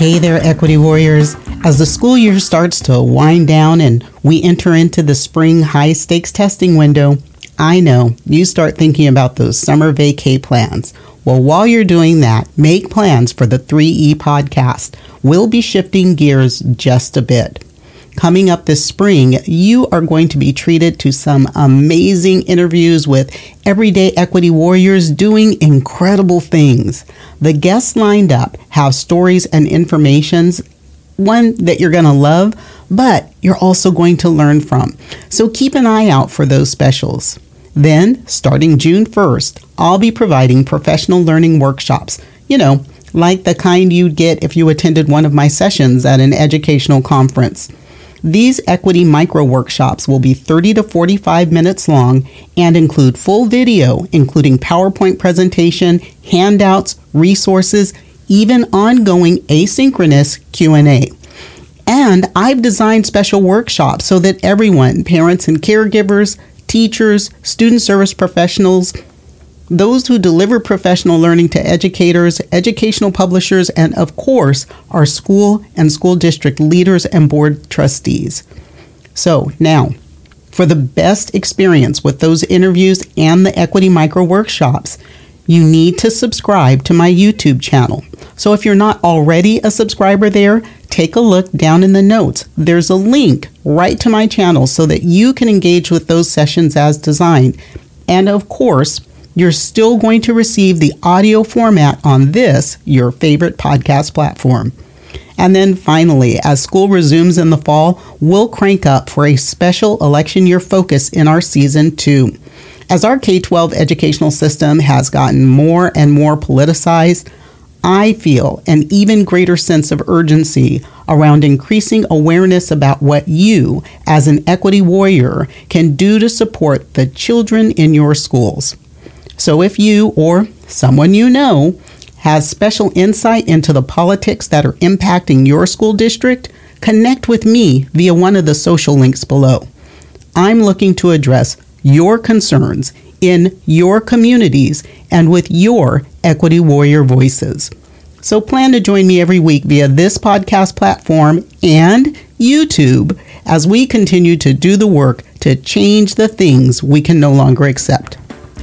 Hey there, Equity Warriors. As the school year starts to wind down and we enter into the spring high stakes testing window, I know you start thinking about those summer vacay plans. Well, while you're doing that, make plans for the 3E podcast. We'll be shifting gears just a bit. Coming up this spring, you are going to be treated to some amazing interviews with everyday equity warriors doing incredible things. The guests lined up have stories and informations, one that you're going to love, but you're also going to learn from. So keep an eye out for those specials. Then, starting June 1st, I'll be providing professional learning workshops, you know, like the kind you'd get if you attended one of my sessions at an educational conference. These equity micro workshops will be 30 to 45 minutes long and include full video, including PowerPoint presentation, handouts, resources, even ongoing asynchronous Q&A. And I've designed special workshops so that everyone, parents and caregivers, teachers, student service professionals, those who deliver professional learning to educators, educational publishers, and of course, our school and school district leaders and board trustees. So, now, for the best experience with those interviews and the Equity Micro workshops, you need to subscribe to my YouTube channel. So, if you're not already a subscriber there, take a look down in the notes. There's a link right to my channel so that you can engage with those sessions as designed. And of course, you're still going to receive the audio format on this, your favorite podcast platform. And then finally, as school resumes in the fall, we'll crank up for a special election year focus in our season two. As our K 12 educational system has gotten more and more politicized, I feel an even greater sense of urgency around increasing awareness about what you, as an equity warrior, can do to support the children in your schools. So if you or someone you know has special insight into the politics that are impacting your school district, connect with me via one of the social links below. I'm looking to address your concerns in your communities and with your Equity Warrior voices. So plan to join me every week via this podcast platform and YouTube as we continue to do the work to change the things we can no longer accept.